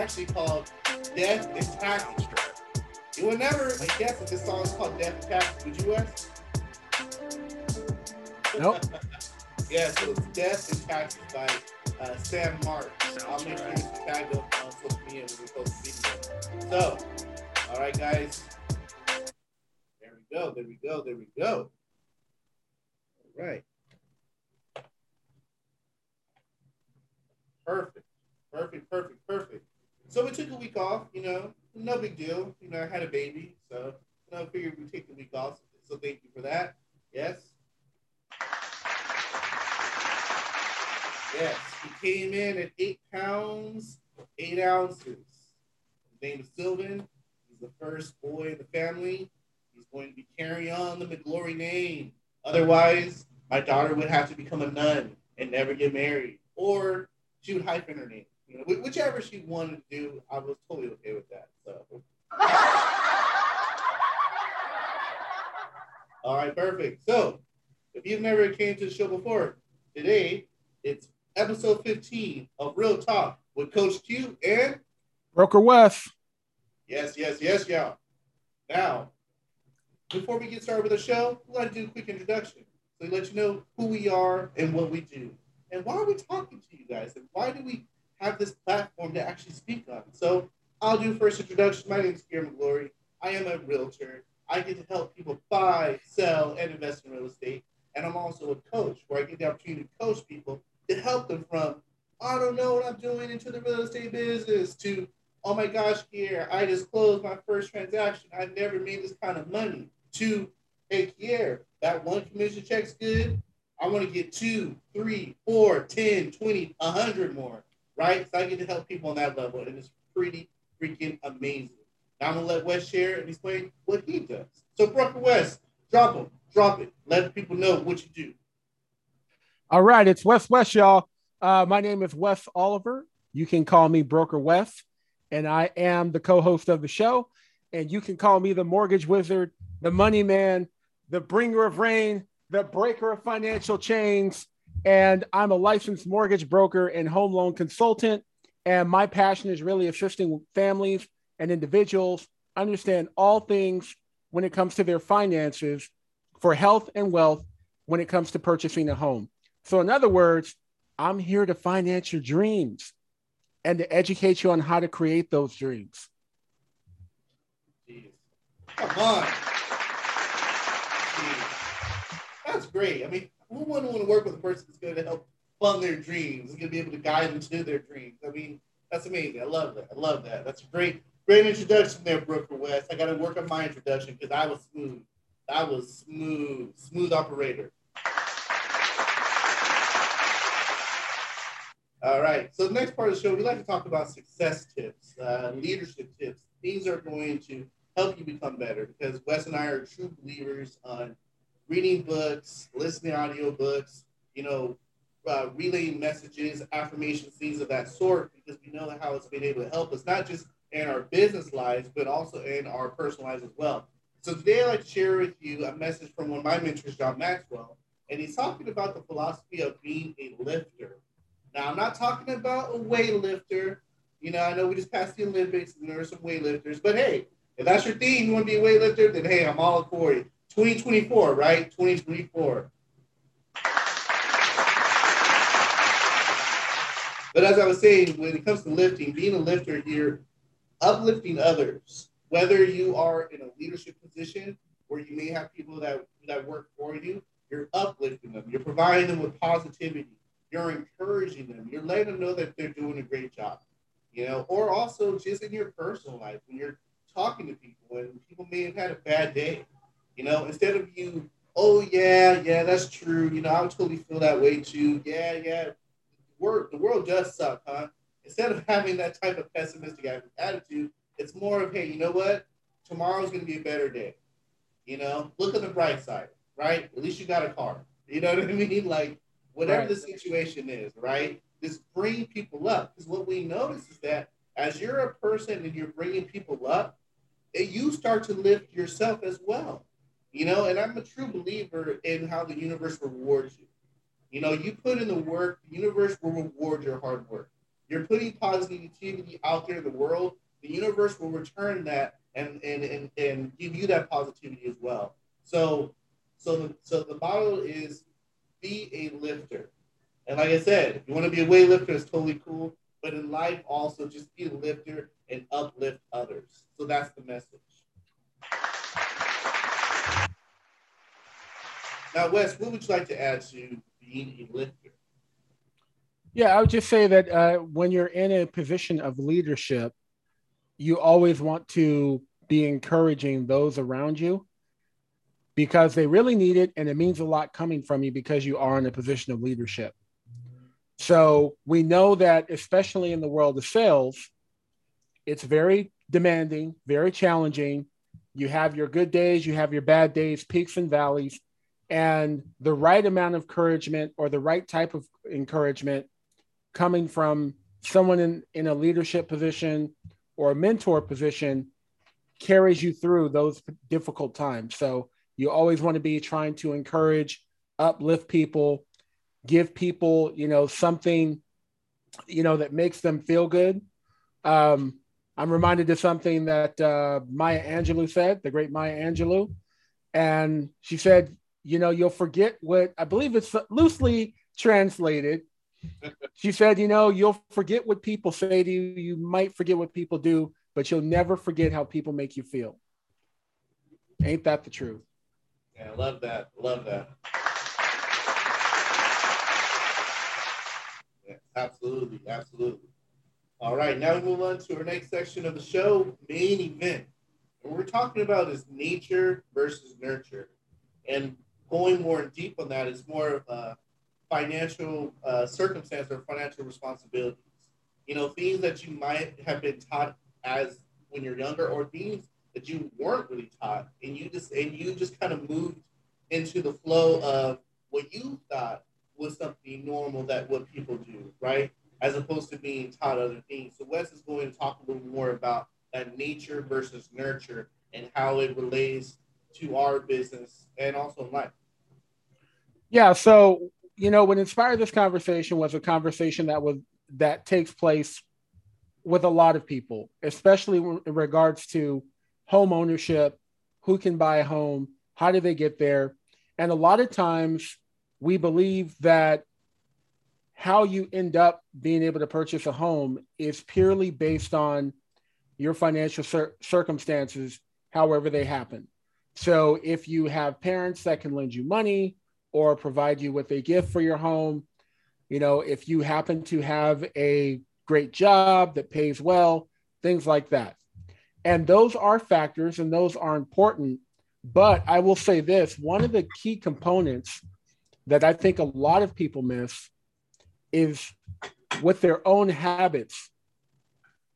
actually called "Death and Taxes." You would never like guess that this song is called "Death and Taxes." Would you, Wes? Nope. yeah. So it's "Death and Taxes" by uh, Sam Mark. I'll Sounds make sure right. it's tagged up on social media when we post the video. So, all right, guys. There we go. There we go. There we go. All right. Perfect. Perfect. Perfect. So we took a week off. You know, no big deal. You know, I had a baby, so you know, I figured we'd take the week off. So thank you for that. Yes. Yes, he came in at eight pounds, eight ounces. His name is Sylvan. He's the first boy in the family. He's going to be carrying on the McGlory name. Otherwise, my daughter would have to become a nun and never get married, or she would hyphen her name. You know, whichever she wanted to do, I was totally okay with that. So. All right, perfect. So, if you've never came to the show before, today it's episode 15 of Real Talk with Coach Q and Broker Wes. yes, yes, yes, y'all. Now, before we get started with the show, we'd like to do a quick introduction. So we let you know who we are and what we do. And why are we talking to you guys? And why do we have this platform to actually speak on? So I'll do first introduction. My name is Gary McGlory. I am a realtor. I get to help people buy, sell, and invest in real estate. And I'm also a coach where I get the opportunity to coach people to help them from, I don't know what I'm doing into the real estate business to, oh my gosh, Kier, I just closed my first transaction. I've never made this kind of money. To, hey, Kier, that one commission check's good. I want to get two, three, four, 10, 20, 100 more, right? So I get to help people on that level. And it's pretty freaking amazing. Now I'm to let Wes share and explain what he does. So, Broker Wes, drop him, drop it. Let people know what you do. All right, it's Wes West, y'all. Uh, my name is Wes Oliver. You can call me Broker Wes, and I am the co-host of the show. And you can call me the mortgage wizard, the money man, the bringer of rain, the breaker of financial chains. And I'm a licensed mortgage broker and home loan consultant. And my passion is really assisting families and individuals understand all things when it comes to their finances for health and wealth when it comes to purchasing a home. So, in other words, I'm here to finance your dreams and to educate you on how to create those dreams. Come on. That's great. I mean, who wouldn't want to work with a person that's going to help fund their dreams, is going to be able to guide them to their dreams? I mean, that's amazing. I love that. I love that. That's a great, great introduction there, Broker Wes. I got to work on my introduction because I was smooth. I was smooth, smooth operator. All right. So the next part of the show, we like to talk about success tips, uh, leadership tips. Things are going to help you become better because Wes and I are true believers on reading books, listening to audio books, you know, uh, relaying messages, affirmations, things of that sort, because we know how it's been able to help us, not just in our business lives, but also in our personal lives as well. So today I'd like to share with you a message from one of my mentors, John Maxwell, and he's talking about the philosophy of being a lifter. Now, I'm not talking about a weightlifter. You know, I know we just passed the Olympics and there are some weightlifters, but hey, if that's your thing, you want to be a weightlifter, then hey, I'm all for you. 2024, right? 2024. But as I was saying, when it comes to lifting, being a lifter, you're uplifting others. Whether you are in a leadership position where you may have people that, that work for you, you're uplifting them. You're providing them with positivity. You're encouraging them. You're letting them know that they're doing a great job. You know, or also just in your personal life when you're talking to people and people may have had a bad day. You know, instead of you oh yeah, yeah, that's true. You know, I would totally feel that way too. Yeah, yeah. World, the world does suck, huh? Instead of having that type of pessimistic attitude, it's more of, hey, you know what? Tomorrow's gonna be a better day. You know, look on the bright side, right? At least you got a car. You know what I mean? Like whatever Right. the situation is, right? Just bring people up. Because what we notice is that as you're a person and you're bringing people up, eh, you start to lift yourself as well. You know, and I'm a true believer in how the universe rewards you. You know, you put in the work, the universe will reward your hard work. You're putting positivity out there in the world, the universe will return that and and and, and give you that positivity as well. So so the, so the motto is be a lifter. And like I said, you want to be a weightlifter, it's totally cool. But in life, also just be a lifter and uplift others. So that's the message. Now, Wes, what would you like to add to being a lifter? Yeah, I would just say that uh, when you're in a position of leadership, you always want to be encouraging those around you because they really need it and it means a lot coming from you because you are in a position of leadership. So we know that, especially in the world of sales, it's very demanding, very challenging. You have your good days, you have your bad days, peaks and valleys, and the right amount of encouragement or the right type of encouragement coming from someone in, in a leadership position or a mentor position carries you through those difficult times. So you always want to be trying to encourage, uplift people, give people, you know, something, you know, that makes them feel good. Um, I'm reminded of something that uh, Maya Angelou said, the great Maya Angelou. And she said, you know, you'll forget what I believe it's loosely translated. she said, you know, you'll forget what people say to you. You might forget what people do, but you'll never forget how people make you feel. Ain't that the truth? Yeah, I love that. Love that. Yeah, absolutely, absolutely. All right, now we move on to our next section of the show, main event. What we're talking about is nature versus nurture. And going more deep on that is more of a financial uh, circumstance or financial responsibilities. You know, things that you might have been taught as when you're younger, or things that you weren't really taught, and you just and you just kind of moved into the flow of what you thought was something normal that what people do, right? As opposed to being taught other things. So Wes is going to talk a little more about that nature versus nurture and how it relates to our business and also life. Yeah. So, you know, what inspired this conversation was a conversation that was that takes place with a lot of people, especially in regards to home ownership, who can buy a home, how do they get there? And a lot of times we believe that how you end up being able to purchase a home is purely based on your financial cir- circumstances, however they happen. So if you have parents that can lend you money or provide you with a gift for your home, you know, if you happen to have a great job that pays well, things like that. And those are factors and those are important. But I will say this one of the key components that I think a lot of people miss is with their own habits,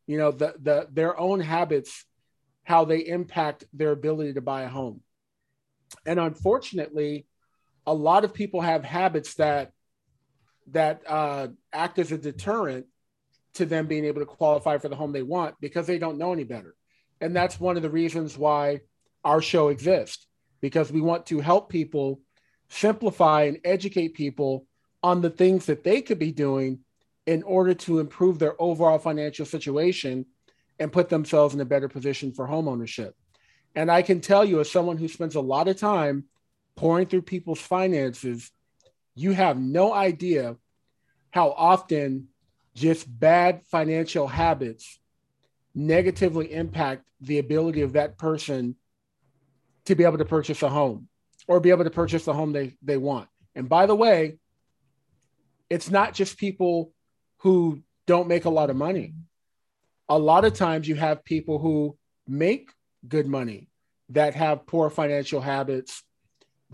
you know, the, the, their own habits, how they impact their ability to buy a home. And unfortunately, a lot of people have habits that that uh, act as a deterrent to them being able to qualify for the home they want because they don't know any better. And that's one of the reasons why our show exists because we want to help people simplify and educate people on the things that they could be doing in order to improve their overall financial situation and put themselves in a better position for home ownership. And I can tell you, as someone who spends a lot of time pouring through people's finances, you have no idea how often just bad financial habits negatively impact the ability of that person to be able to purchase a home or be able to purchase the home they, they want. And by the way, it's not just people who don't make a lot of money. A lot of times you have people who make good money that have poor financial habits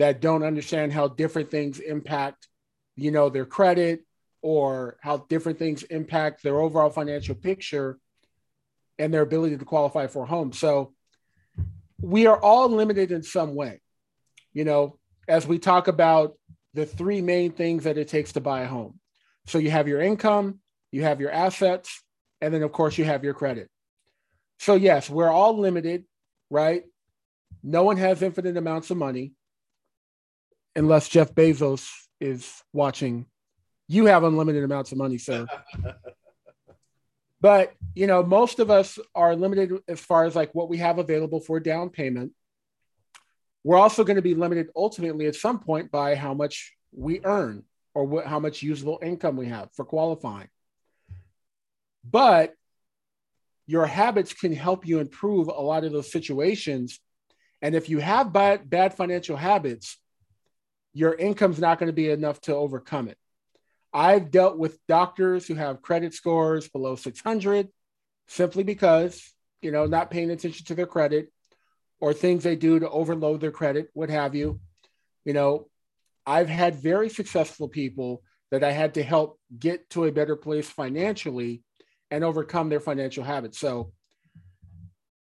that don't understand how different things impact, you know, their credit or how different things impact their overall financial picture and their ability to qualify for a home. So we are all limited in some way. You know, as we talk about the three main things that it takes to buy a home. So you have your income, you have your assets, and then of course you have your credit. So yes, we're all limited, right? No one has infinite amounts of money unless Jeff Bezos is watching. You have unlimited amounts of money, sir. but you know, most of us are limited as far as like what we have available for down payment. We're also going to be limited ultimately at some point by how much we earn or what, how much usable income we have for qualifying. But your habits can help you improve a lot of those situations. And if you have bad, bad financial habits, your income's not going to be enough to overcome it. I've dealt with doctors who have credit scores below 600 simply because, you know, not paying attention to their credit or things they do to overload their credit, what have you. You know, I've had very successful people that I had to help get to a better place financially and overcome their financial habits. So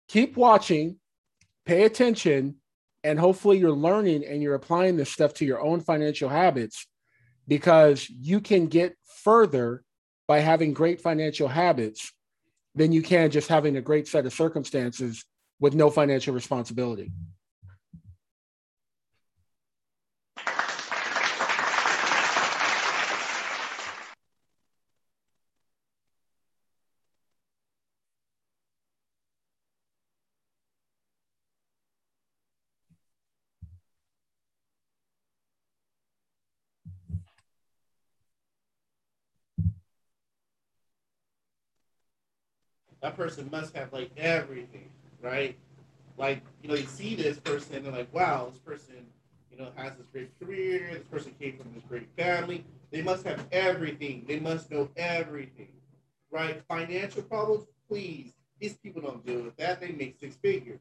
keep watching, pay attention, and hopefully you're learning and you're applying this stuff to your own financial habits because you can get further by having great financial habits than you can just having a great set of circumstances with no financial responsibility. That person must have like everything, right? Like, you know, you see this person they're like, wow, this person, you know, has this great career, this person came from this great family. They must have everything. They must know everything. Right? Financial problems, please. These people don't deal with that. They make six figures.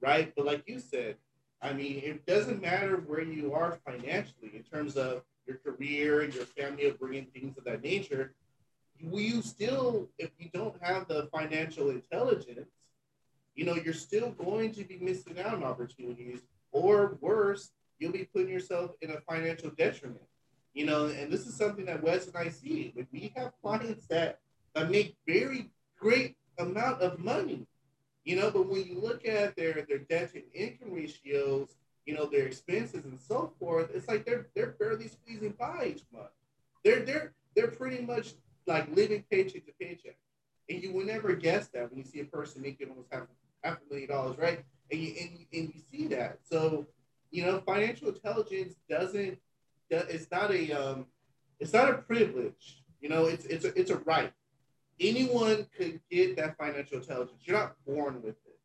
Right? But like you said, I mean, it doesn't matter where you are financially in terms of your career and your family of bringing things of that nature will you still, if you don't have the financial intelligence, you know, you're still going to be missing out on opportunities, or worse, you'll be putting yourself in a financial detriment. You know, and this is something that Wes and I see. When we have clients that, that make very great amount of money, you know, but when you look at their their debt to income ratios, you know, their expenses and so forth, it's like they're they're barely squeezing by each month. They're they're they're pretty much like living paycheck to paycheck. And you will never guess that when you see a person making almost half, half a million dollars, right? And you, and, you, and you see that. So, you know, financial intelligence doesn't, it's not a, um, it's not a privilege. You know, it's, it's a, it's a right. Anyone could get that financial intelligence. You're not born with it.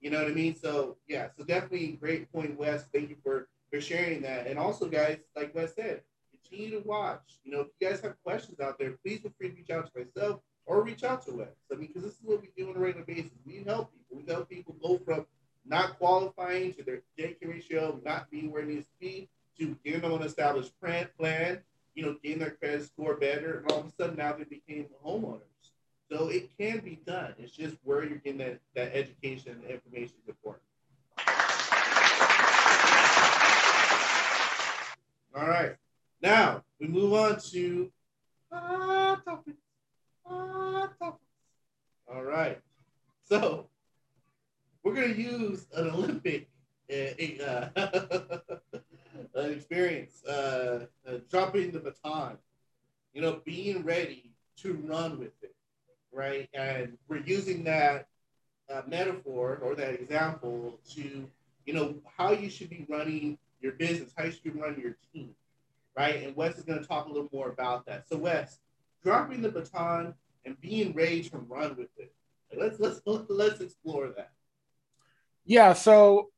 You know what I mean? So yeah, so definitely great point, Wes. Thank you for for sharing that. And also, guys, like Wes said, continue to watch. You know, if you guys have questions out there, please feel free to reach out to myself or reach out to us. I mean, because this is what we do on a regular basis. We help people. We help people go from not qualifying to their debt ratio not being where it needs to be to getting on an established plan, you know, getting their credit score better, and all of a sudden now they became homeowners. So it can be done. It's just where you're getting that, that education and information important. All right. Now we move on to hot topics. Hot topics. All right. So we're gonna use an Olympic uh, an experience, uh, uh, dropping the baton. You know, being ready to run with it, right? And we're using that uh, metaphor or that example to, you know, how you should be running your business, how you should be running your team right? And Wes is going to talk a little more about that. So Wes, dropping the baton and being ready to run with it. Let's let's let's explore that. Yeah. So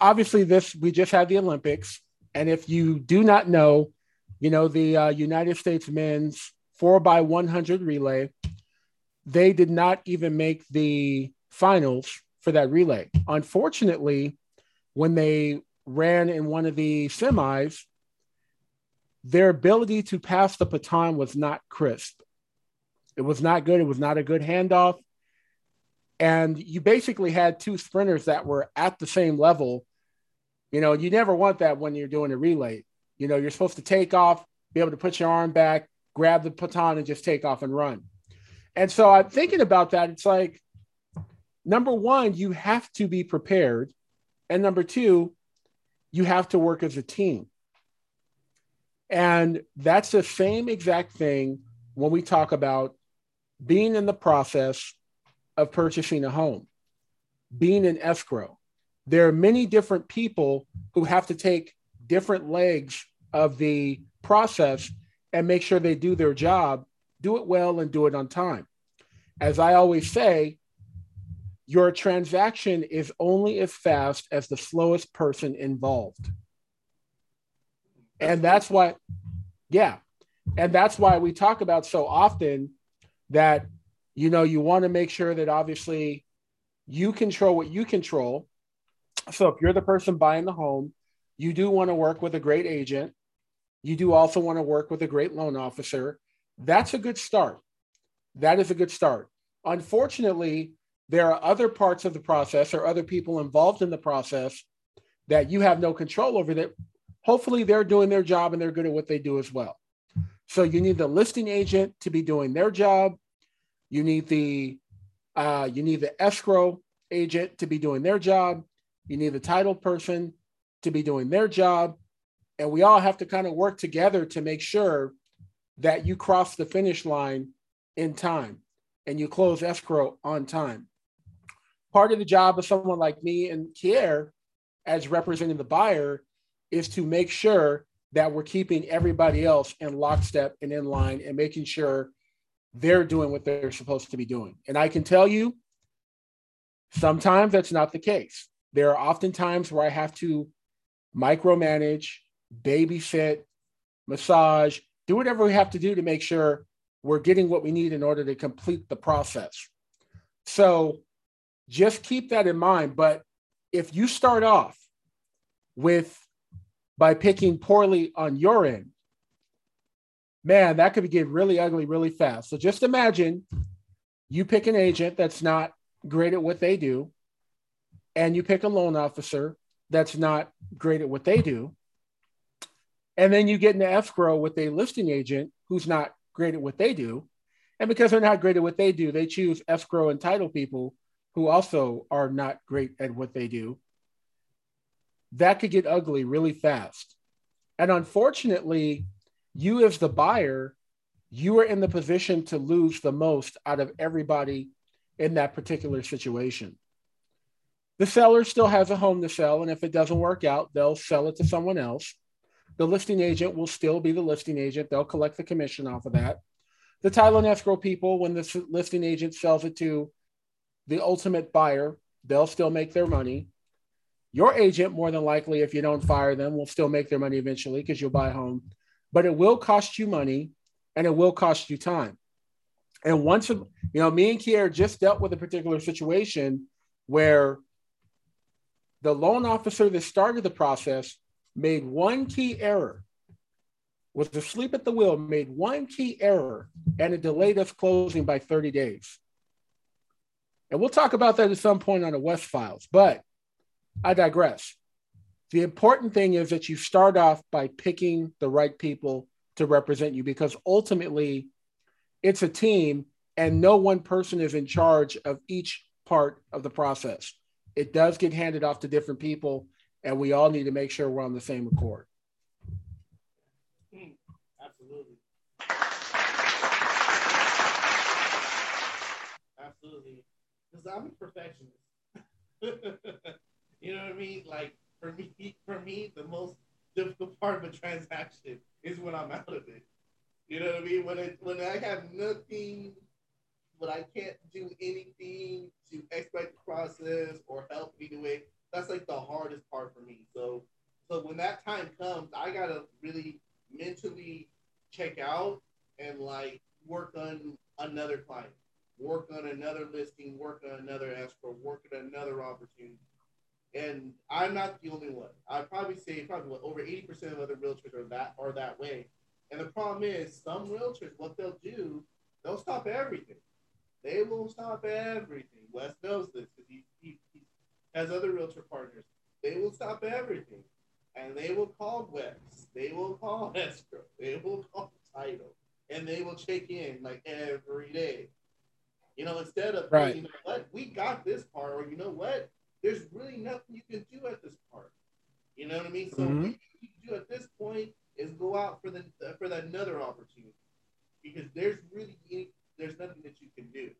obviously, this we just had the Olympics, and if you do not know, you know the uh, United States men's four by one hundred relay, they did not even make the finals for that relay. Unfortunately, when they ran in one of the semis, their ability to pass the baton was not crisp. It was not good. It was not a good handoff. And you basically had two sprinters that were at the same level. You know, you never want that when you're doing a relay. You know, you're supposed to take off, be able to put your arm back, grab the baton, and just take off and run. And so I'm thinking about that. It's like, number one, you have to be prepared. And number two, you have to work as a team. And that's the same exact thing when we talk about being in the process of purchasing a home, being in escrow. There are many different people who have to take different legs of the process and make sure they do their job, do it well, and do it on time. As I always say, your transaction is only as fast as the slowest person involved. And that's why, yeah. And that's why we talk about so often that you know you want to make sure that obviously you control what you control. So if you're the person buying the home you do want to work with a great agent. You do also want to work with a great loan officer. That's a good start. That is a good start. Unfortunately there are other parts of the process or other people involved in the process that you have no control over that hopefully they're doing their job and they're good at what they do as well so you need the listing agent to be doing their job you need the uh, you need the escrow agent to be doing their job. You need the title person to be doing their job. And we all have to kind of work together to make sure that you cross the finish line in time and you close escrow on time. Part of the job of someone like me and Kier, as representing the buyer, is to make sure that we're keeping everybody else in lockstep and in line and making sure they're doing what they're supposed to be doing. And I can tell you, sometimes that's not the case. There are often times where I have to micromanage, babysit, massage, do whatever we have to do to make sure we're getting what we need in order to complete the process. So just keep that in mind. But if you start off with by picking poorly on your end, man, that could get really ugly really fast. So just imagine you pick an agent that's not great at what they do, and you pick a loan officer that's not great at what they do. And then you get into escrow with a listing agent who's not great at what they do. And because they're not great at what they do, they choose escrow and title people who also are not great at what they do. That could get ugly really fast. And unfortunately, you as the buyer, you are in the position to lose the most out of everybody in that particular situation. The seller still has a home to sell, and if it doesn't work out, they'll sell it to someone else. The listing agent will still be the listing agent. They'll collect the commission off of that. The title and escrow people, when the listing agent sells it to the ultimate buyer, they'll still make their money. Your agent, more than likely, if you don't fire them, will still make their money eventually because you'll buy a home but it will cost you money and it will cost you time. And once, you know, me and Kier just dealt with a particular situation where the loan officer that started the process made one key error, was asleep at the wheel, made one key error, and it delayed us closing by 30 days. And we'll talk about that at some point on the Wes Files, but I digress. The important thing is that you start off by picking the right people to represent you because ultimately it's a team and no one person is in charge of each part of the process. It does get handed off to different people, and we all need to make sure we're on the same accord. Hmm, absolutely. Absolutely. Because I'm a perfectionist. you know what I mean? Like, for me, for me, the most difficult part of a transaction is when I'm out of it. You know what I mean? When it when I have nothing, when I can't do anything to expedite the process or help me do it, that's like the hardest part for me. So so when that time comes, I gotta really mentally check out and like work on another client, work on another listing, work on another escrow, work on another opportunity and I'm not the only one. I'd probably say probably what, over 80% of other realtors are that are that way. And the problem is some realtors, what they'll do, they'll stop everything. They will stop everything. Wes knows this because he, he, he has other realtor partners. They will stop everything. And they will call Wes. They will call escrow. They will call title. And they will check in like every day. You know, instead of Right. you know what, we got this part, or you know what, there's really nothing you can do at this part. You know what I mean? So Mhm. what you can do at this point is go out for the for that another opportunity because there's really any, there's nothing that you can do.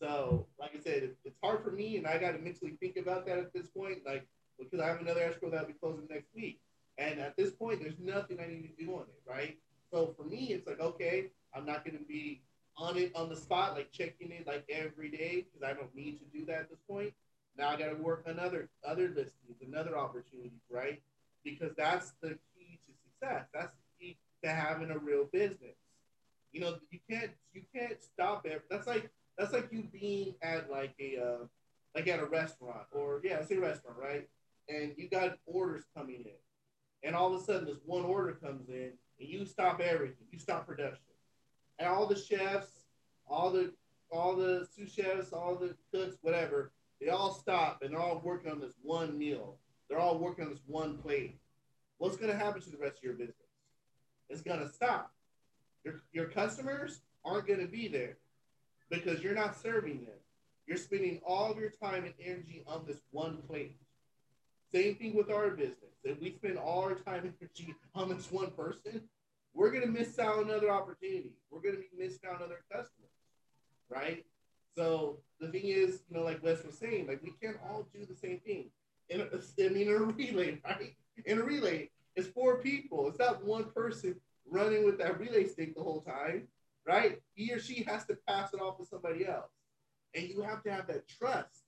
So, like I said, it, it's hard for me, and I got to mentally think about that at this point, like because I have another escrow that'll be closing next week, and at this point, there's nothing I need to do on it, right? So for me, it's like okay, I'm not going to be on it on the spot, like checking it like every day because I don't need to do that at this point. Now I got to work on other listings, another opportunities, right? Because that's the key to success. That's the key to having a real business. You know, you can't you can't stop it. That's like that's like you being at like a uh, like at a restaurant or yeah, a restaurant, right? And you got orders coming in, and all of a sudden this one order comes in, and you stop everything. You stop production, and all the chefs, all the all the sous chefs, all the cooks, whatever, they all stop and they're all working on this one meal. They're all working on this one plate. What's going to happen to the rest of your business? It's going to stop. Your, your customers aren't going to be there because you're not serving them. You're spending all of your time and energy on this one plate. Same thing with our business. If we spend all our time and energy on this one person, we're going to miss out on other opportunities. We're going to be missing out on other customers, right? So the thing is, you know, like Wes was saying, like we can't all do the same thing. In a, I mean, in a relay, right? In a relay, it's four people. It's not one person running with that relay stick the whole time, right? He or she has to pass it off to somebody else, and you have to have that trust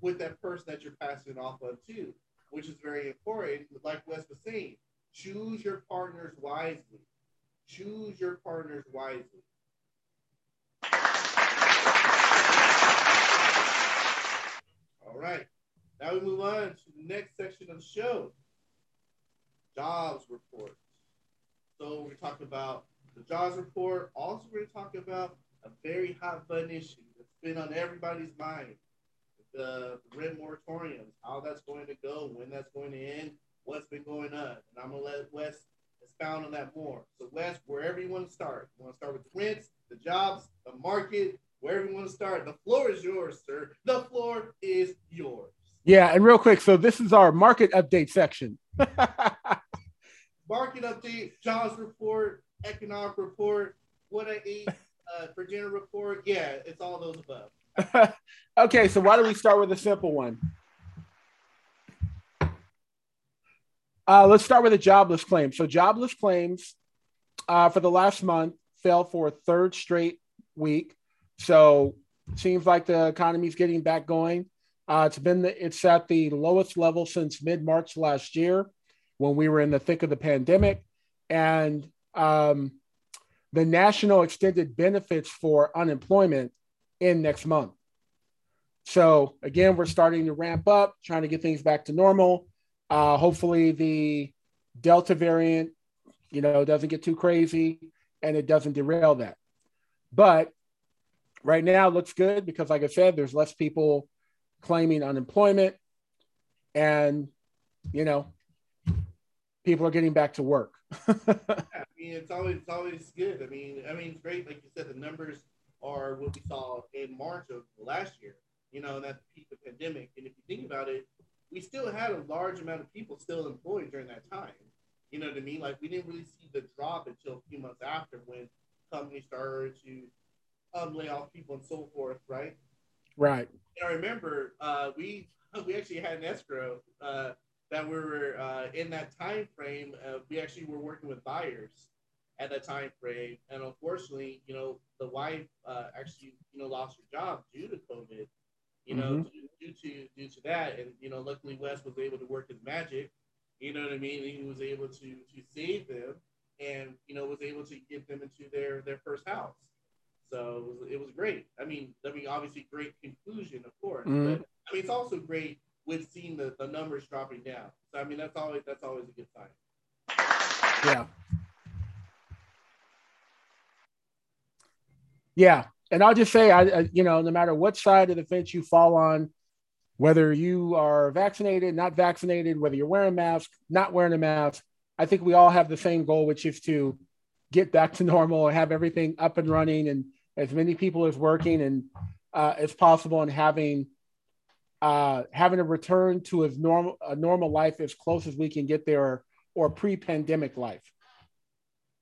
with that person that you're passing it off of too, which is very important. Like Wes was saying, choose your partners wisely. Choose your partners wisely. All right. Now we move on to the next section of the show. Jobs report. So we're talking about the jobs report. Also, we're going to talk about a very hot button issue that's been on everybody's mind. The rent moratoriums, how that's going to go, when that's going to end, what's been going on. And I'm going to let Wes expound on that more. So, Wes, wherever you want to start, you want to start with the rents, the jobs, the market, wherever you want to start, the floor is yours, sir. The floor is yours. Yeah, and real quick, so this is our market update section. Market update, jobs report, economic report, what I ate uh, for dinner report. Yeah, it's all those above. okay, so why don't we start with a simple one? Uh, let's start with a jobless claim. So, jobless claims uh, for the last month fell for a third straight week. So, seems like the economy's getting back going. Uh, it's been the, it's at the lowest level since mid March last year, when we were in the thick of the pandemic, and um, the national extended benefits for unemployment in next month. So again, we're starting to ramp up, trying to get things back to normal. Uh, hopefully, the Delta variant, you know, doesn't get too crazy and it doesn't derail that. But right now, looks good because, like I said, there's less people claiming unemployment, and you know, people are getting back to work. Yeah, I mean, it's always it's always good. I mean, I mean, it's great. Like you said, the numbers are what we saw in March of last year. You know, that peak of the pandemic. And if you think about it, we still had a large amount of people still employed during that time. You know what I mean? Like we didn't really see the drop until a few months after when companies started to um, lay off people and so forth, right? right. And I remember uh, we we actually had an escrow uh, that we were uh, in that time frame. Uh, we actually were working with buyers at that time frame, and unfortunately, you know, the wife uh, actually you know lost her job due to COVID. You know, Mhm. due, due to due to that, and you know, luckily Wes was able to work his magic. You know what I mean? He was able to to save them, and you know, was able to get them into their their first house. So it was, it was great. I mean, I mean, obviously, great conclusion, of course. Mhm. But I mean, it's also great with seeing the, the numbers dropping down. So I mean that's always that's always a good sign. Yeah. Yeah. And I'll just say, I, I, you know, no matter what side of the fence you fall on, whether you are vaccinated, not vaccinated, whether you're wearing a mask, not wearing a mask, I think we all have the same goal, which is to get back to normal and have everything up and running and as many people as working and uh, as possible and having uh, having a return to as normal a normal life as close as we can get there or, or pre-pandemic life.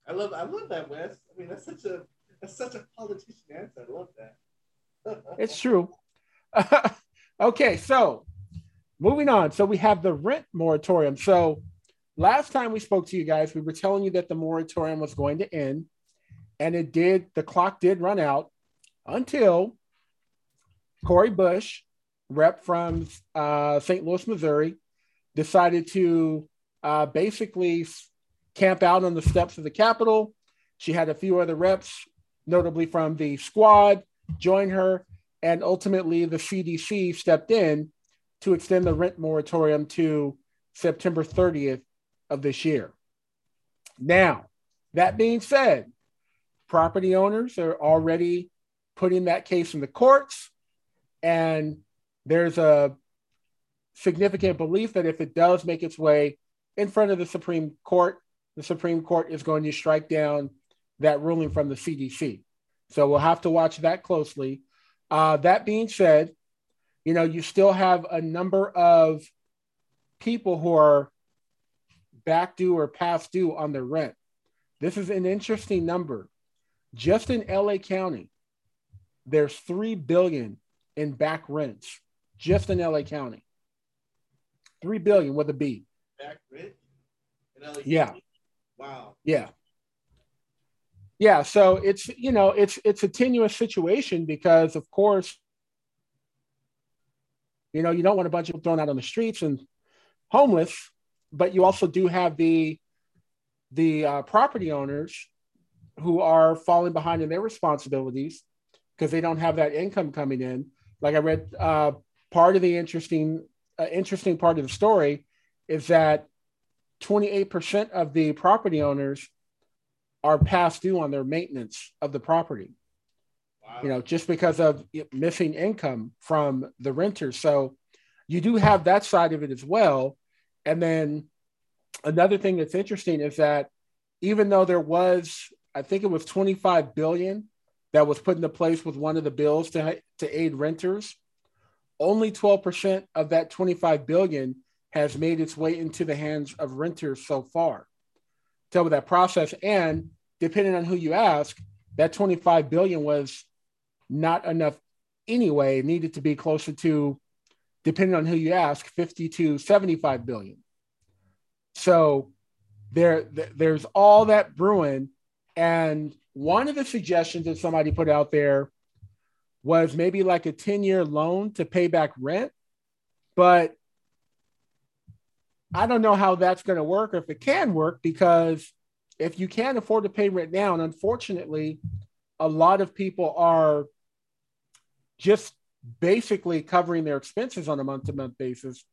I love I love that, Wes. I mean that's such a that's such a politician answer. I love that. it's true. okay, so moving on. So we have the rent moratorium. So last time we spoke to you guys, we were telling you that the moratorium was going to end, and it did. The clock did run out until Cori Bush, rep from uh, St. Louis, Missouri, decided to uh, basically camp out on the steps of the Capitol. She had a few other reps notably from the squad, join her, and ultimately the CDC stepped in to extend the rent moratorium to September 30th of this year. Now, that being said, property owners are already putting that case in the courts, and there's a significant belief that if it does make its way in front of the Supreme Court, the Supreme Court is going to strike down that ruling from the CDC. So we'll have to watch that closely. Uh, that being said, you know, you still have a number of people who are back due or past due on their rent. This is an interesting number. Just in LA County, there's 3 billion in back rents just in LA County. 3 billion with a B. Back rent in LA Yeah. County? Wow. Yeah. Yeah, so it's you know it's it's a tenuous situation because of course you know you don't want a bunch of people thrown out on the streets and homeless, but you also do have the the uh, property owners who are falling behind in their responsibilities because they don't have that income coming in. Like I read, uh, part of the interesting uh, interesting part of the story is that 28% of the property owners are past due on their maintenance of the property. Wow. You know, just because of missing income from the renters. So you do have that side of it as well. And then another thing that's interesting is that even though there was, I think it was 25 billion that was put into place with one of the bills to, to aid renters, only 12% of that 25 billion has made its way into the hands of renters so far tell me that process. And depending on who you ask, that 25 billion was not enough anyway. It needed to be closer to, depending on who you ask, 50 to 75 billion. So there, there's all that brewing. And one of the suggestions that somebody put out there was maybe like a 10 year loan to pay back rent. But I don't know how that's going to work or if it can work because if you can't afford to pay rent now, and unfortunately, a lot of people are just basically covering their expenses on a month to month basis.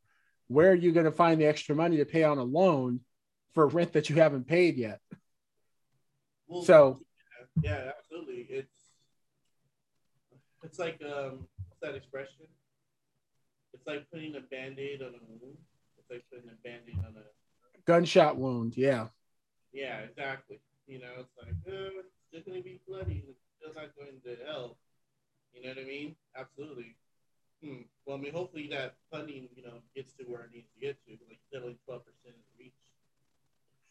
Where are you going to find the extra money to pay on a loan for rent that you haven't paid yet? Well, so, yeah, yeah, absolutely. It's it's like um, what's that expression? It's like putting a band-aid on a wound It's like putting a band-aid on a gunshot wound. Yeah. Yeah, exactly. You know, it's like oh, it's just gonna be bloody. It's still not going to help. You know what I mean? Absolutely. Hmm. Well, I mean, hopefully that funding, you know, gets to where it needs to get to. Like only twelve percent is reached.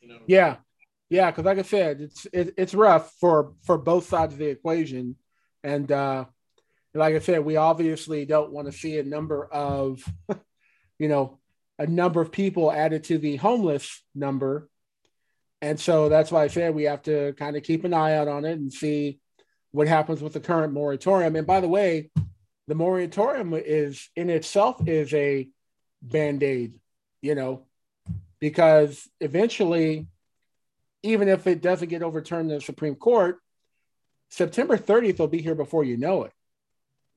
You know. Yeah, yeah. Because like I said, it's it, it's rough for for both sides of the equation, and uh, like I said, we obviously don't want to see a number of, you know, a number of people added to the homeless number. And so that's why I said we have to kind of keep an eye out on it and see what happens with the current moratorium. And by the way, the moratorium is in itself is a band-aid, you know, because eventually, even if it doesn't get overturned in the Supreme Court, September 30th will be here before you know it.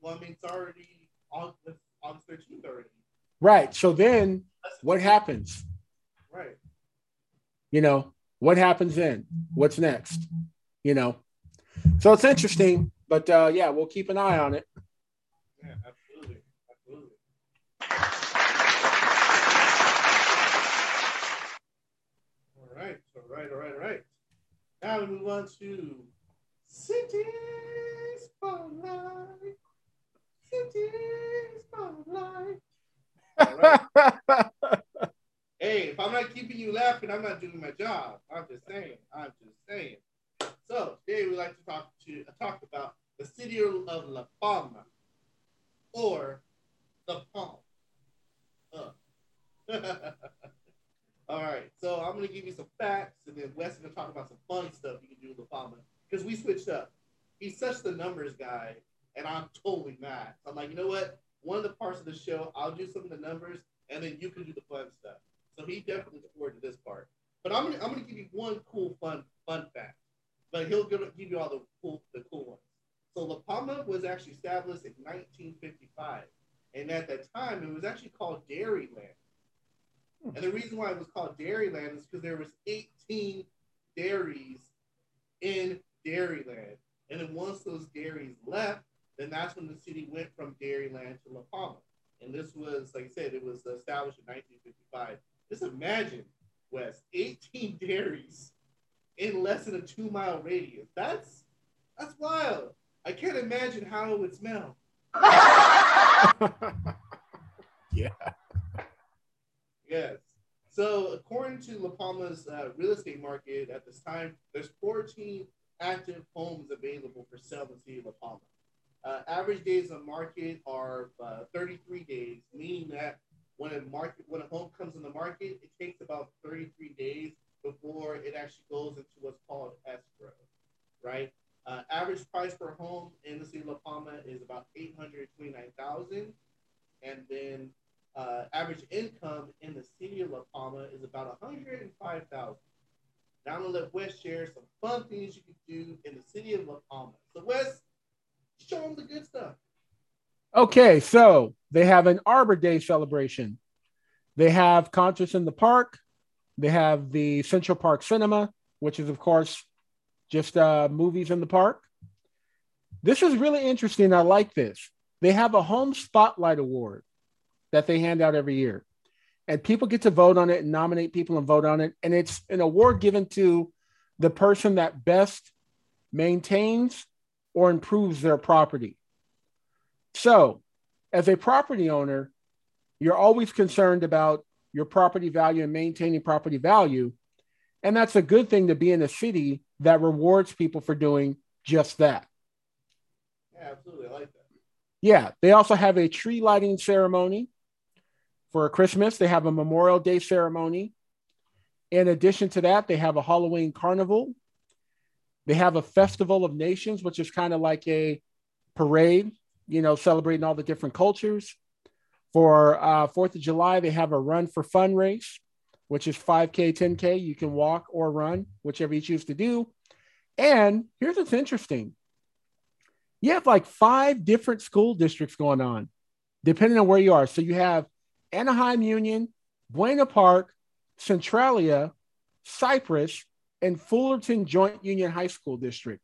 Well, I mean, it's already August, August 13th already. Right. So then what happens? Right. You know, what happens then? What's next? You know. So it's interesting, but uh yeah, we'll keep an eye on it. Yeah, absolutely. Absolutely. All right. All right. All right. All right. Now we move on to City Spotlight. City Spotlight. All right. Hey, if I'm not keeping you laughing, I'm not doing my job. I'm just saying. I'm just saying. So today we like to talk to talk about the city of La Palma, or the Palm. Uh. All right, so I'm gonna give you some facts, and then Wes is gonna talk about some fun stuff you can do with La Palma because we switched up. He's such the numbers guy, and I'm totally mad. I'm like, you know what? One of the parts of the show, I'll do some of the numbers, and then you can do the fun stuff. So he definitely forward to this part. But I'm gonna I'm gonna give you one cool fun fun fact. But he'll give, give you all the cool the cool ones. So La Palma was actually established in 1955, and at that time it was actually called Dairyland. Hmm. And the reason why it was called Dairyland is because there was 18 dairies in Dairyland, and then once those dairies left, then that's when the city went from Dairyland to La Palma. And this was, like I said, it was established in 1955. Just imagine, Wes, 18 dairies in less than a two mile radius. That's that's wild. I can't imagine how it would smell. yeah. Yes. So according to La Palma's uh, real estate market at this time, there's 14 active homes available for sale in the city of La Palma. Uh, average days on market are uh, 33 days, meaning that when a market when a home comes on the market, it takes about 33 days before it actually goes into what's called escrow, right? Uh, average price per home in the city of La Palma is about 829,000, and then uh, average income in the city of La Palma is about 105,000. Now I'm gonna let Wes share some fun things you can do in the city of La Palma. So Wes, show them the good stuff. Okay, so they have an Arbor Day celebration. They have concerts in the park. They have the Central Park Cinema, which is, of course, just uh, movies in the park. This is really interesting. I like this. They have a Home Spotlight Award that they hand out every year, and people get to vote on it and nominate people and vote on it. And it's an award given to the person that best maintains or improves their property. So, as a property owner, you're always concerned about your property value and maintaining property value. And that's a good thing to be in a city that rewards people for doing just that. Yeah, absolutely. I like that. Yeah. They also have a tree lighting ceremony for Christmas. They have a Memorial Day ceremony. In addition to that, they have a Halloween carnival. They have a Festival of Nations, which is kind of like a parade, you know, celebrating all the different cultures. For uh, Fourth of July, they have a Run for Fun race, which is 5K, 10K. You can walk or run, whichever you choose to do. And here's what's interesting you have like five different school districts going on, depending on where you are. So you have Anaheim Union, Buena Park, Centralia, Cypress, and Fullerton Joint Union High School District,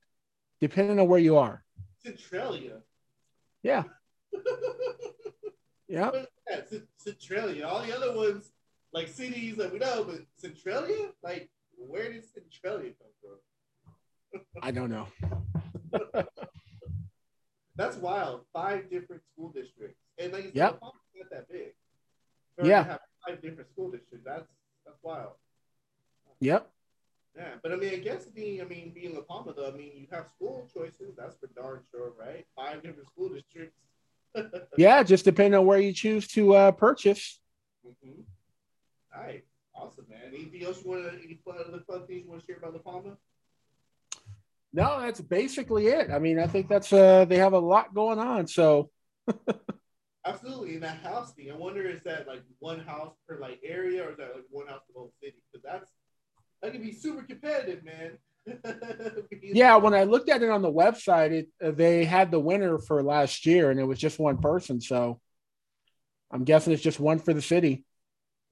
depending on where you are. Centralia. Yeah. yeah. yeah, Centralia. All the other ones, like cities that we know, but Centralia, like where did Centralia come from? I don't know. That's wild. Five different school districts, and like Yep. not that big. For Yeah. have five different school districts. That's that's wild. Yep. Yeah, but I mean, I guess being, I mean, being La Palma, though, I mean, you have school choices. That's for darn sure, right? Five different school districts. Yeah, just depending on where you choose to uh, purchase. Mm-hmm. All right, awesome, man. Anything else you want to? Any fun, other fun things you want to share about La Palma? No, that's basically it. I mean, I think that's uh they have a lot going on. So Absolutely, and that house thing. I wonder is that like one house per like area, or is that like one house for the whole city? Because that's that can be super competitive, man. yeah, when I looked at it on the website, it uh, they had the winner for last year, and it was just one person. So I'm guessing it's just one for the city.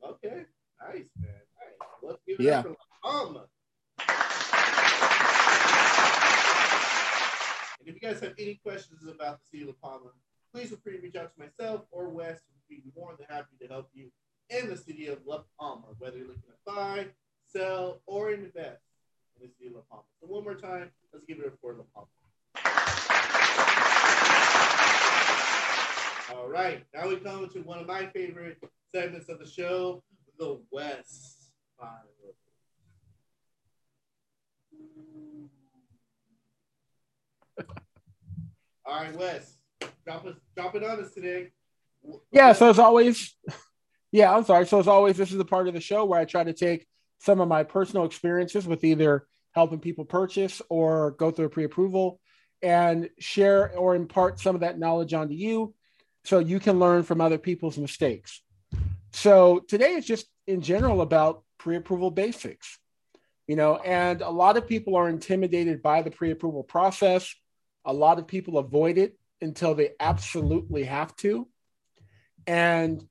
Okay, nice, man. Nice. Let's give it Yeah. up for La Palma. And if you guys have any questions about the city of La Palma, please feel free to reach out to myself or Wes. We'd be more than happy to help you in the city of La Palma, whether you're looking to buy, sell, or invest in the city of La Palma. So one more time, let's give it up for La Palma. All right, now we come to one of my favorite segments of the show, the West. All right, Wes, drop us, drop it on us today. Yeah, so as always, yeah, I'm sorry. So as always, this is the part of the show where I try to take some of my personal experiences with either helping people purchase or go through a pre-approval and share or impart some of that knowledge onto you so you can learn from other people's mistakes. So today is just in general about pre-approval basics. You know, and a lot of people are intimidated by the pre-approval process. A lot of people avoid it until they absolutely have to. And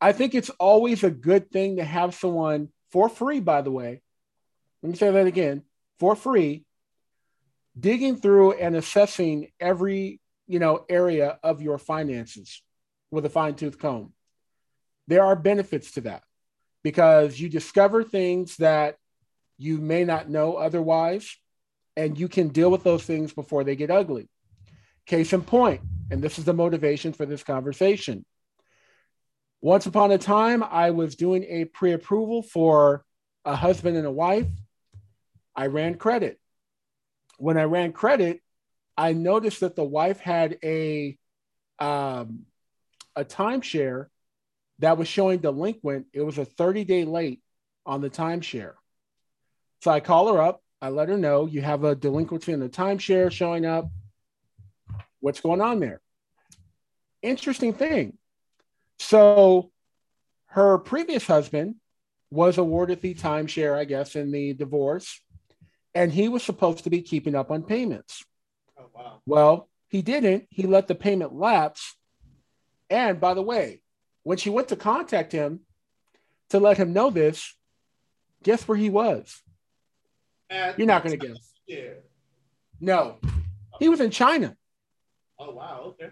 I think it's always a good thing to have someone for free, by the way. Let me say that again for free, digging through and assessing every you know area of your finances with a fine-tooth comb. There are benefits to that because you discover things that you may not know otherwise, and you can deal with those things before they get ugly. Case in point, and this is the motivation for this conversation. Once upon a time, I was doing a pre approval for a husband and a wife. I ran credit. When I ran credit, I noticed that the wife had a, um, a timeshare that was showing delinquent. It was a 30 day late on the timeshare. So I call her up. I let her know you have a delinquency in the timeshare showing up. What's going on there? Interesting thing. So her previous husband was awarded the timeshare, I guess, in the divorce, and he was supposed to be keeping up on payments. Oh, wow. Well, he didn't. He let the payment lapse. And by the way, when she went to contact him to let him know this, guess where he was? At You're not going to guess. Yeah. No, he was in China. Oh, wow. Okay.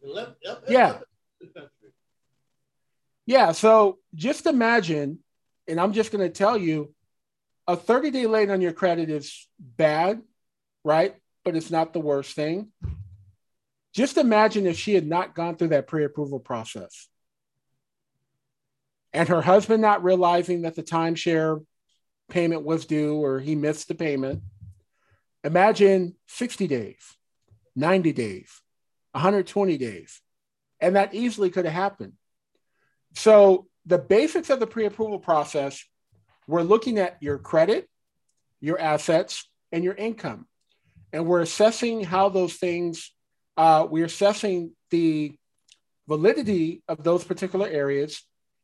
Left, up, Yeah. up the country. Yeah. So just imagine, and I'm just going to tell you, a 30 day late on your credit is bad, right? But it's not the worst thing. Just imagine if she had not gone through that pre approval process and her husband not realizing that the timeshare payment was due or he missed the payment. Imagine 60 days, 90 days, 120 days. And that easily could have happened. So, the basics of the pre approval process, we're looking at your credit, your assets, and your income. And we're assessing how those things, uh, we're assessing the validity of those particular areas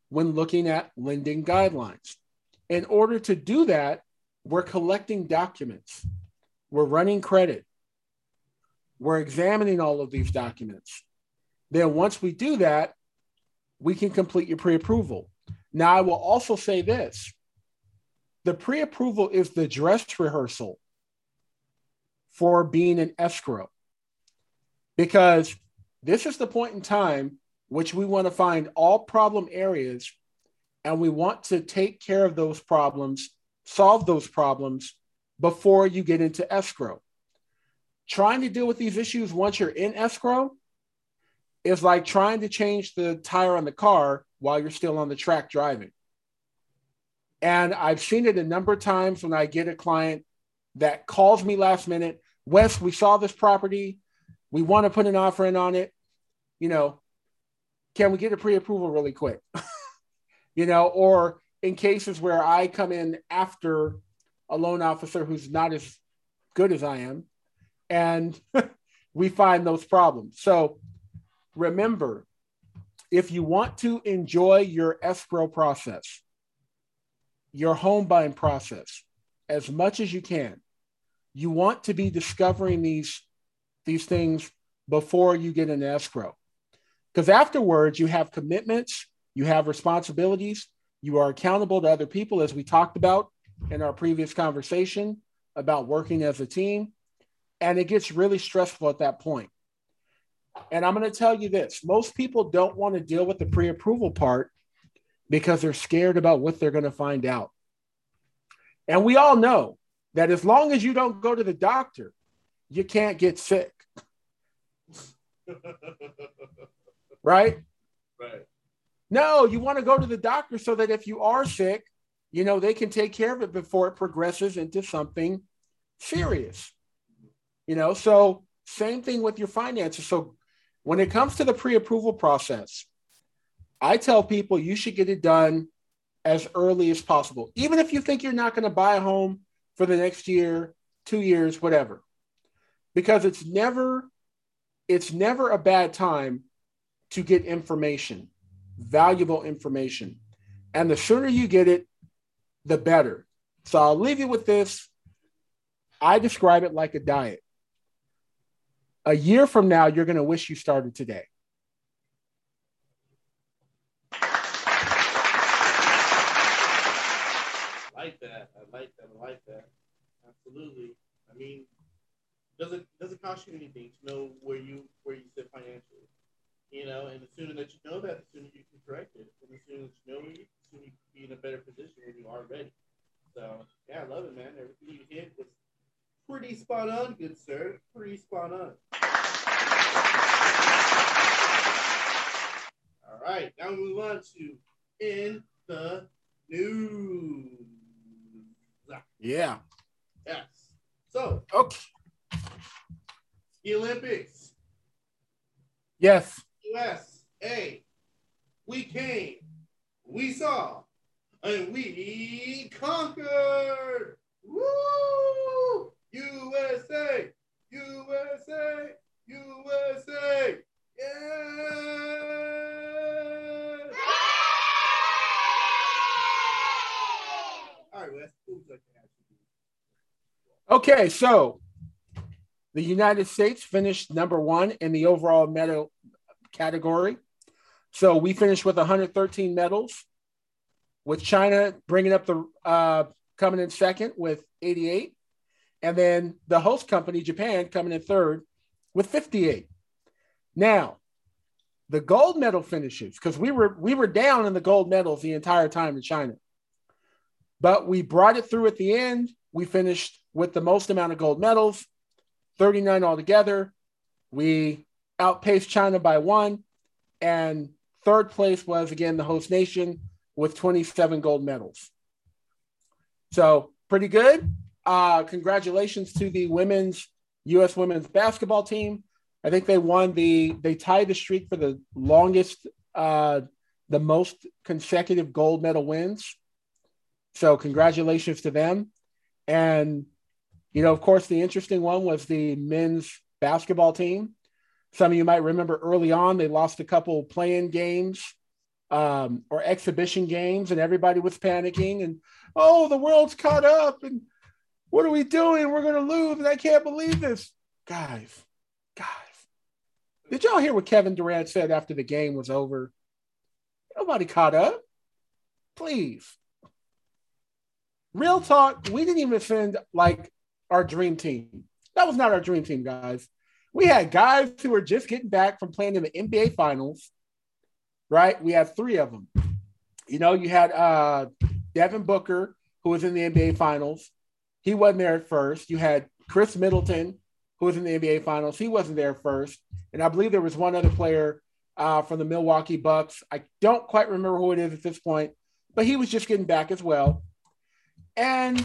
when looking at lending guidelines. In order to do that, we're collecting documents, we're running credit, we're examining all of these documents. Then, once we do that, we can complete your pre approval. Now, I will also say this the pre approval is the dress rehearsal for being an escrow because this is the point in time which we want to find all problem areas and we want to take care of those problems, solve those problems before you get into escrow. Trying to deal with these issues once you're in escrow is like trying to change the tire on the car while you're still on the track driving. And I've seen it a number of times when I get a client that calls me last minute, Wes, we saw this property. We want to put an offer in on it. You know, can we get a pre-approval really quick? you know, or in cases where I come in after a loan officer who's not as good as I am, and we find those problems. So remember, if you want to enjoy your escrow process, your home buying process as much as you can, you want to be discovering these, these things before you get an escrow. Because afterwards, you have commitments, you have responsibilities, you are accountable to other people, as we talked about in our previous conversation about working as a team. And it gets really stressful at that point. And I'm going to tell you this most people don't want to deal with the pre approval part because they're scared about what they're going to find out. And we all know that as long as you don't go to the doctor, you can't get sick. right? Right. No, you want to go to the doctor so that if you are sick, you know, they can take care of it before it progresses into something serious. You know, so same thing with your finances. So when it comes to the pre approval process, I tell people you should get it done as early as possible, even if you think you're not going to buy a home for the next year, two years, whatever, because it's never it's never a bad time to get information, valuable information. And the sooner you get it, the better. So I'll leave you with this. I describe it like a diet. A year from now, you're going to wish you started today. I like that. I like that. I like that. Absolutely. I mean, doesn't doesn't cost you anything to know where you where you sit financially. You know, and the sooner that you know that, the sooner you can correct it. And the sooner that you know it, the sooner you can be in a better position when you are ready. So yeah, I love it, man. Everything you hit was pretty spot on, good sir. Pretty spot on. All right, now we move on to in the news. Yeah. Yes. So Okay. the Olympics, Yes. USA. We came, we saw, and we conquered. Woo! USA, USA, USA. Yeah! All right? Okay. So the United States finished number one in the overall medal category. So we finished with 113 medals, with China bringing up the uh, coming in second with 88, and then the host company Japan coming in third with 58. Now, the gold medal finishes because we were we were down in the gold medals the entire time in China, but we brought it through at the end. We finished with the most amount of gold medals, 39 altogether. We outpaced China by one, and third place was again the host nation with 27 gold medals. So pretty good. Uh, congratulations to the women's U.S. women's basketball team. I think they won the they tied the streak for the longest, uh, the most consecutive gold medal wins. So congratulations to them. And you know, of course, the interesting one was the men's basketball team. Some of you might remember early on they lost a couple playing games um, or exhibition games, and everybody was panicking and oh, the world's caught up, and what are we doing? We're going to lose, and I can't believe this, guys, guys. Did y'all hear what Kevin Durant said after the game was over? Nobody caught up. Please. Real talk, we didn't even send like our dream team. That was not our dream team, guys. We had guys who were just getting back from playing in the NBA finals, right? We had three of them. You know, you had uh, Devin Booker, who was in the NBA finals. He wasn't there at first. You had Khris Middleton, who was in the NBA finals. He wasn't there first. And I believe there was one other player uh, from the Milwaukee Bucks. I don't quite remember who it is at this point, but he was just getting back as well. And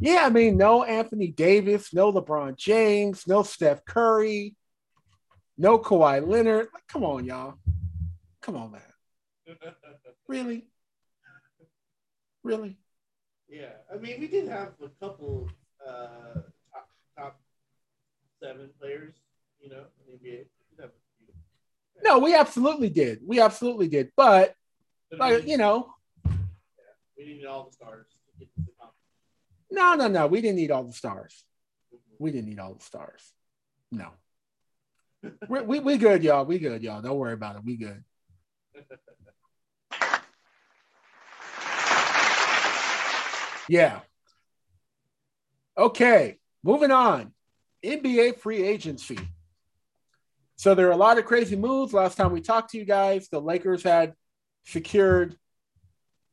yeah, I mean, no Anthony Davis, no LeBron James, no Steph Curry, no Kawhi Leonard. Like, come on, y'all. Come on, man. Really? Really? Yeah, I mean, we did have a couple uh, top top seven players, you know, in the NBA. We did have a few. No, we absolutely did. We absolutely did. But, But I like, mean, you know, we needed all the stars to get to the top. no, no, no. We didn't need all the stars. We didn't need all the stars. No. we, we we good, y'all. We good, y'all. Don't worry about it. We good. Yeah. Okay, moving on. NBA free agency. So there are a lot of crazy moves. Last time we talked to you guys, the Lakers had secured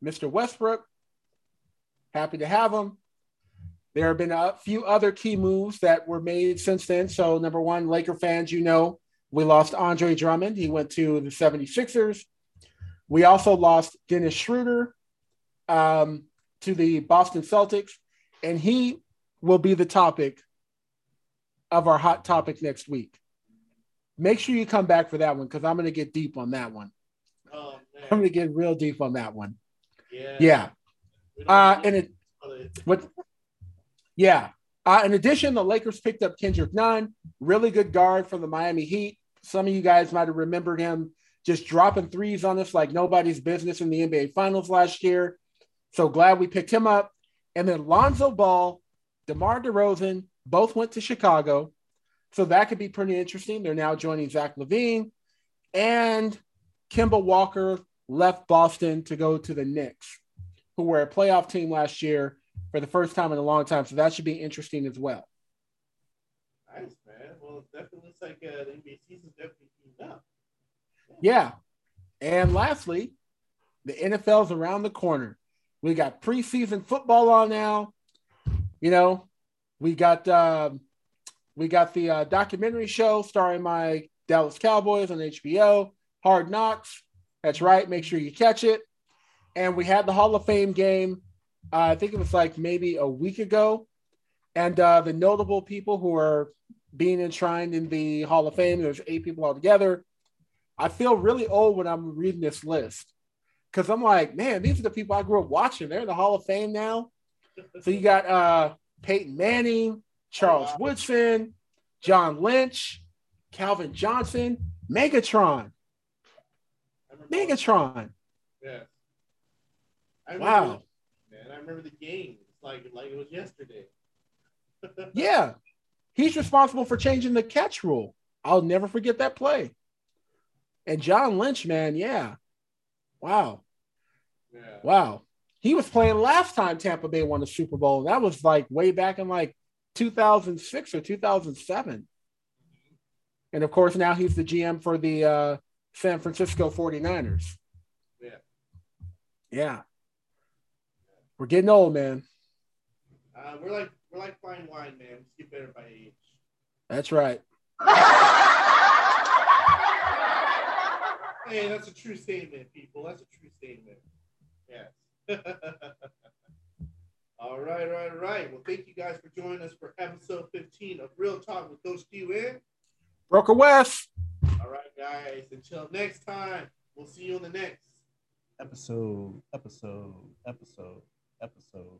Mr. Westbrook. Happy to have him. There have been a few other key moves that were made since then. So, number one, Laker fans, you know, we lost Andre Drummond. He went to the 76ers. We also lost Dennis Schroeder um, to the Boston Celtics, and he will be the topic of our hot topic next week. Make sure you come back for that one because I'm going to get deep on that one. Oh man. I'm going to get real deep on that one. Yeah. Yeah. Uh, and it, what? Yeah. Uh, in addition, the Lakers picked up Kendrick Nunn, really good guard from the Miami Heat. Some of you guys might have remembered him just dropping threes on us like nobody's business in the NBA Finals last year. So glad we picked him up. And then Lonzo Ball, DeMar DeRozan, both went to Chicago. So that could be pretty interesting. They're now joining Zach LaVine. And Kemba Walker left Boston to go to the Knicks, who were a playoff team last year for the first time in a long time. So that should be interesting as well. Nice, man. Well, it definitely looks like uh, the NBA season's definitely heating up. Yeah. And lastly, the NFL's around the corner. We got preseason football on now. You know, we got um, we got the uh, documentary show starring my Dallas Cowboys on HBO, Hard Knocks. That's right. Make sure you catch it. And we had the Hall of Fame game. Uh, I think it was like maybe a week ago. And uh, the notable people who are being enshrined in the Hall of Fame, there's eight people altogether. I feel really old when I'm reading this list because I'm like, man, these are the people I grew up watching. They're in the Hall of Fame now. So you got uh, Peyton Manning, Charles. Woodson, John Lynch, Calvin Johnson, Megatron, Megatron. Yeah. I remember, Wow. Man, I remember the game. It's like like it was yesterday. Yeah, he's responsible for changing the catch rule. I'll never forget that play. And John Lynch, man, yeah, wow. Yeah. Wow. He was playing last time Tampa Bay won the Super Bowl. That was like way back in like 2006 or 2007. And of course, now he's the GM for the uh, San Francisco 49ers. Yeah. Yeah. We're getting old, man. Uh, we're like we're like fine wine, man. We get better by age. That's right. Hey, that's a true statement, people. That's a true statement. Yes. all right, all right, all right. Well, thank you guys for joining us for episode 15 of Real Talk with Coach Q in. Broker Wes. All right, guys. Until next time, we'll see you on the next. episode, episode, episode, episode.